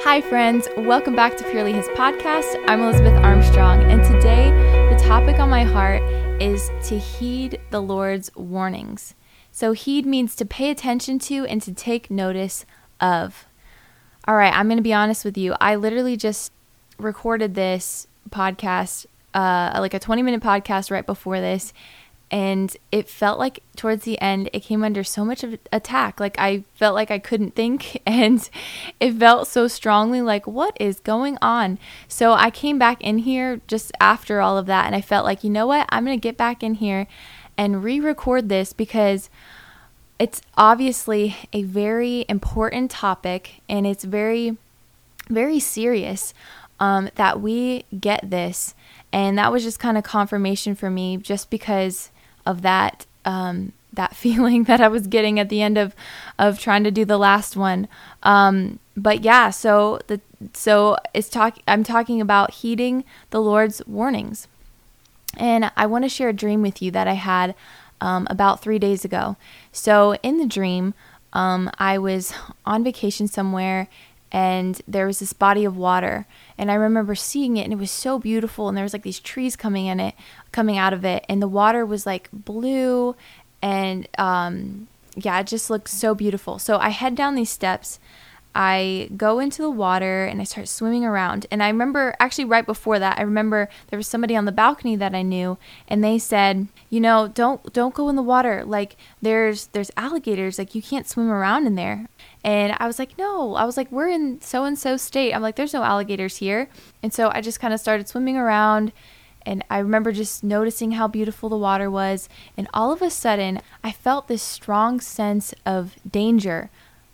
Hi, friends. Welcome back to Purely His podcast. I'm Elizabeth Armstrong, and today the topic on my heart is to heed the Lord's warnings. So, heed means to pay attention to and to take notice of. All right, I'm going to be honest with you. I literally just recorded this podcast, uh, like a 20 minute podcast right before this, and it felt like towards the end it came under so much of attack. Like i felt like i couldn't think and it felt so strongly like what is going on? So i came back in here just after all of that and i felt like you know what? I'm going to get back in here and re-record this because it's obviously a very important topic and it's very very serious um, that we get this. And that was just kind of confirmation for me just because of that um, that feeling that I was getting at the end of of trying to do the last one. Um, but yeah, so the so it's talk I'm talking about heeding the Lord's warnings, and I want to share a dream with you that I had um, about three days ago. So in the dream, um, I was on vacation somewhere and there was this body of water and i remember seeing it and it was so beautiful and there was like these trees coming in it coming out of it and the water was like blue and um, yeah it just looked so beautiful. So i head down these steps I go into the water and I start swimming around. And I remember actually right before that, I remember there was somebody on the balcony that I knew and they said, "You know, don't don't go in the water. Like there's there's alligators. Like you can't swim around in there." And I was like, "No." I was like, "We're in so and so state." I'm like, "There's no alligators here." And so I just kind of started swimming around and I remember just noticing how beautiful the water was. And all of a sudden, I felt this strong sense of danger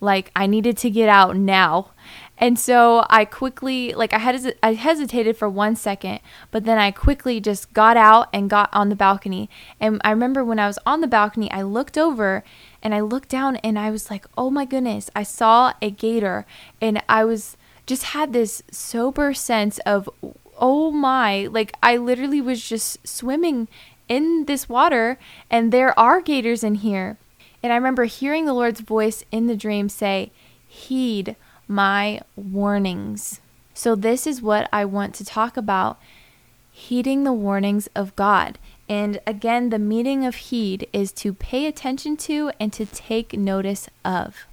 like I needed to get out now. And so I quickly like I had I hesitated for 1 second, but then I quickly just got out and got on the balcony. And I remember when I was on the balcony, I looked over and I looked down and I was like, "Oh my goodness, I saw a gator." And I was just had this sober sense of oh my, like I literally was just swimming in this water and there are gators in here. And I remember hearing the Lord's voice in the dream say, Heed my warnings. So, this is what I want to talk about heeding the warnings of God. And again, the meaning of heed is to pay attention to and to take notice of.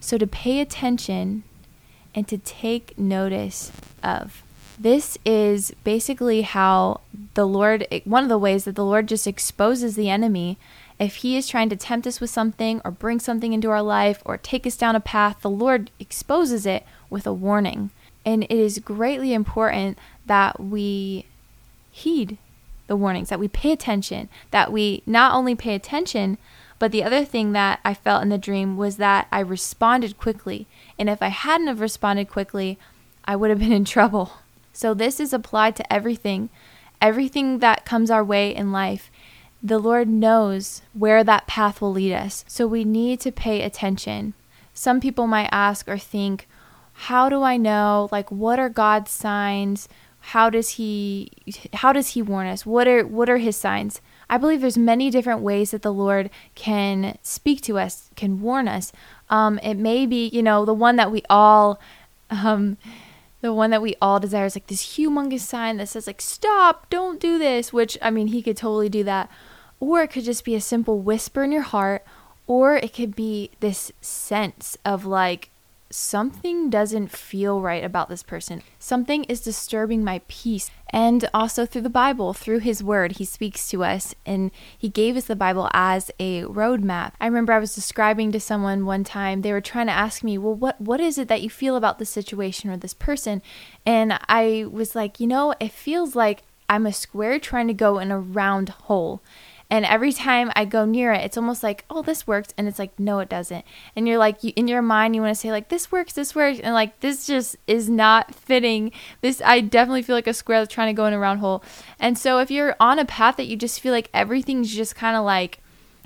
So, to pay attention and to take notice of. This is basically how the Lord, one of the ways that the Lord just exposes the enemy if He is trying to tempt us with something or bring something into our life or take us down a path, the Lord exposes it with a warning. And it is greatly important that we heed the warnings, that we pay attention, that we not only pay attention, but the other thing that I felt in the dream was that I responded quickly. And if I hadn't have responded quickly, I would have been in trouble. So this is applied to everything, everything that comes our way in life the Lord knows where that path will lead us. So we need to pay attention. Some people might ask or think, how do I know like what are God's signs? How does he how does he warn us? What are what are his signs? I believe there's many different ways that the Lord can speak to us, can warn us. Um, it may be, you know, the one that we all um, the one that we all desire is like this humongous sign that says like stop don't do this which i mean he could totally do that. Or it could just be a simple whisper in your heart or it could be this sense of like something doesn't feel right about this person. Something is disturbing my peace. And also through the Bible, through His Word, He speaks to us and He gave us the Bible as a roadmap. I remember I was describing to someone one time, they were trying to ask me, Well, what, what is it that you feel about this situation or this person? And I was like, You know, it feels like I'm a square trying to go in a round hole. And every time I go near it, it's almost like, oh, this works. And it's like, no, it doesn't. And you're like, you, in your mind, you want to say, like, this works, this works. And like, this just is not fitting. This, I definitely feel like a square that's trying to go in a round hole. And so if you're on a path that you just feel like everything's just kind of like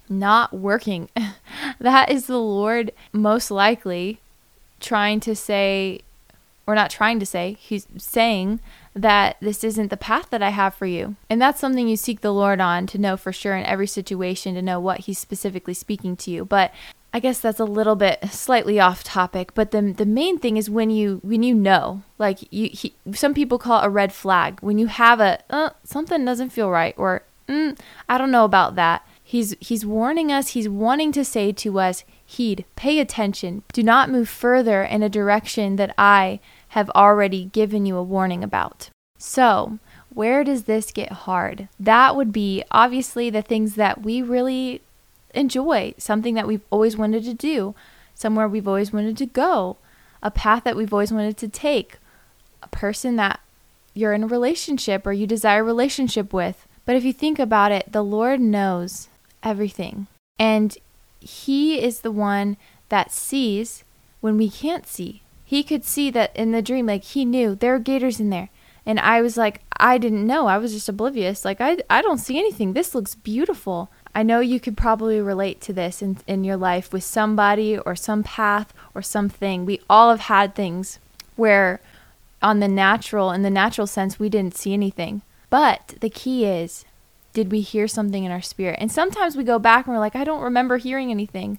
not working, that is the Lord most likely trying to say, or not trying to say, he's saying that this isn't the path that I have for you. And that's something you seek the Lord on to know for sure in every situation to know what He's specifically speaking to you. But I guess that's a little bit slightly off topic, but the the main thing is when you when you know, like you, he, some people call it a red flag when you have a uh, something doesn't feel right or mm, I don't know about that. He's he's warning us. He's wanting to say to us, heed, pay attention. Do not move further in a direction that I have already given you a warning about. So, where does this get hard? That would be obviously the things that we really enjoy, something that we've always wanted to do, somewhere we've always wanted to go, a path that we've always wanted to take, a person that you're in a relationship or you desire a relationship with. But if you think about it, the Lord knows everything. And He is the one that sees when we can't see. He could see that in the dream, like He knew there are gators in there. And I was like, I didn't know. I was just oblivious. Like, I, I don't see anything. This looks beautiful. I know you could probably relate to this in, in your life with somebody or some path or something. We all have had things where, on the natural, in the natural sense, we didn't see anything. But the key is, did we hear something in our spirit? And sometimes we go back and we're like, I don't remember hearing anything.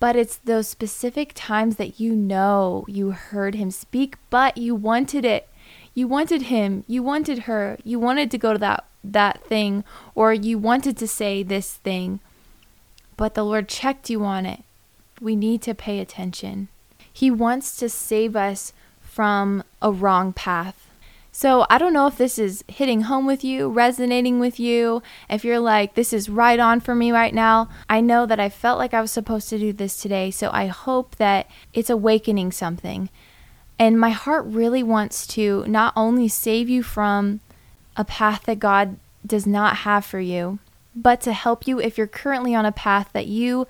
But it's those specific times that you know you heard him speak, but you wanted it. You wanted him, you wanted her, you wanted to go to that that thing or you wanted to say this thing, but the Lord checked you on it. We need to pay attention. He wants to save us from a wrong path. So I don't know if this is hitting home with you, resonating with you, if you're like, this is right on for me right now. I know that I felt like I was supposed to do this today, so I hope that it's awakening something. And my heart really wants to not only save you from a path that God does not have for you, but to help you if you're currently on a path that you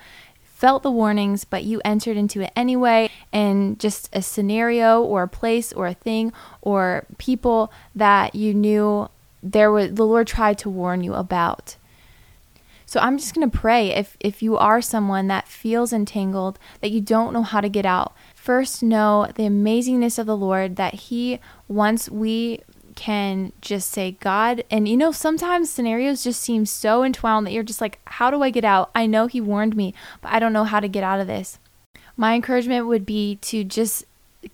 felt the warnings, but you entered into it anyway, and just a scenario or a place or a thing or people that you knew there was the Lord tried to warn you about. So I'm just going to pray if if you are someone that feels entangled, that you don't know how to get out. First know the amazingness of the Lord that he once we can just say, God, and you know, sometimes scenarios just seem so entwined that you're just like, how do I get out? I know He warned me, but I don't know how to get out of this. My encouragement would be to just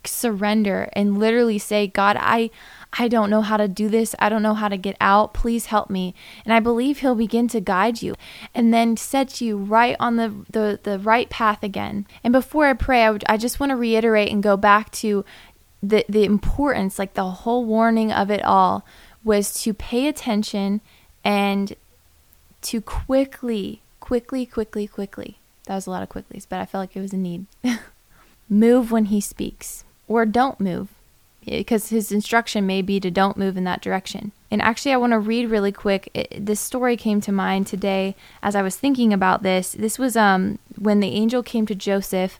surrender and literally say, God, I. I don't know how to do this. I don't know how to get out. Please help me. And I believe he'll begin to guide you and then set you right on the, the, the right path again. And before I pray, I, would, I just want to reiterate and go back to the the importance, like the whole warning of it all, was to pay attention and to quickly, quickly, quickly, quickly. That was a lot of quicklies, but I felt like it was a need. move when he speaks, or don't move, because his instruction may be to don't move in that direction. And actually, I want to read really quick. It, this story came to mind today as I was thinking about this. This was um, when the angel came to Joseph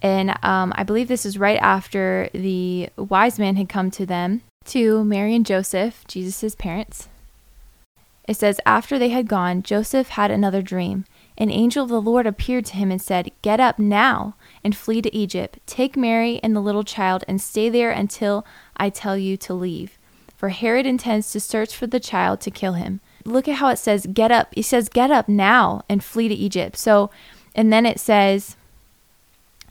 and um, I believe this is right after the wise man had come to them, to Mary and Joseph, Jesus' parents. It says, After they had gone, Joseph had another dream. An angel of the Lord appeared to him and said, Get up now and flee to Egypt. Take Mary and the little child and stay there until I tell you to leave. For Herod intends to search for the child to kill him. Look at how it says, Get up. It says, Get up now and flee to Egypt. So, and then it says,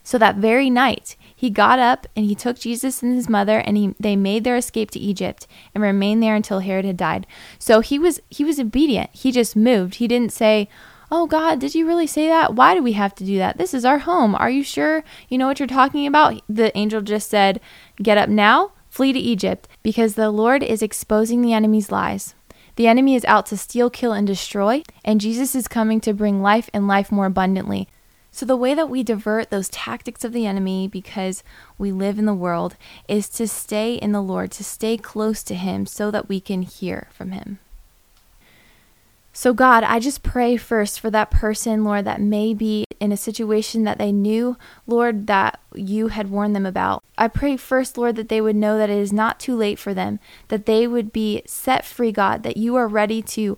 so that very night, he got up and he took Jesus and his mother and he, they made their escape to Egypt and remained there until Herod had died. So he was he was obedient. He just moved. He didn't say, "Oh God, did you really say that? Why do we have to do that? This is our home. Are you sure you know what you're talking about?" The angel just said, "Get up now, flee to Egypt, because the Lord is exposing the enemy's lies." The enemy is out to steal, kill, and destroy, and Jesus is coming to bring life and life more abundantly. So, the way that we divert those tactics of the enemy because we live in the world is to stay in the Lord, to stay close to Him so that we can hear from Him. So, God, I just pray first for that person, Lord, that may be in a situation that they knew, Lord, that you had warned them about. I pray first, Lord, that they would know that it is not too late for them, that they would be set free, God, that you are ready to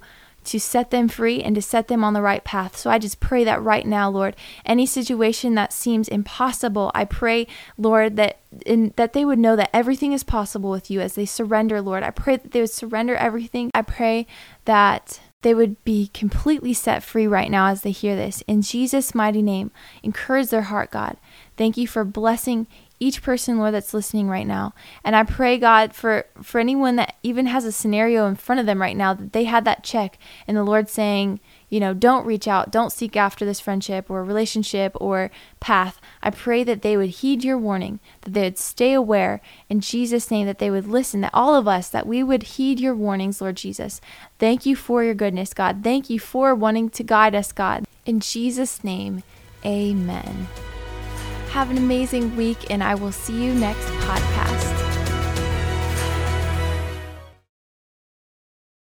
to set them free and to set them on the right path. So I just pray that right now, Lord, any situation that seems impossible, I pray, Lord, that in, that they would know that everything is possible with you as they surrender, Lord. I pray that they would surrender everything. I pray that they would be completely set free right now as they hear this. In Jesus' mighty name, encourage their heart, God. Thank you for blessing each person, Lord, that's listening right now. And I pray, God, for, for anyone that even has a scenario in front of them right now, that they had that check and the Lord saying, you know, don't reach out, don't seek after this friendship or relationship or path. I pray that they would heed your warning, that they would stay aware in Jesus' name, that they would listen, that all of us, that we would heed your warnings, Lord Jesus. Thank you for your goodness, God. Thank you for wanting to guide us, God. In Jesus' name, amen. Have an amazing week, and I will see you next podcast.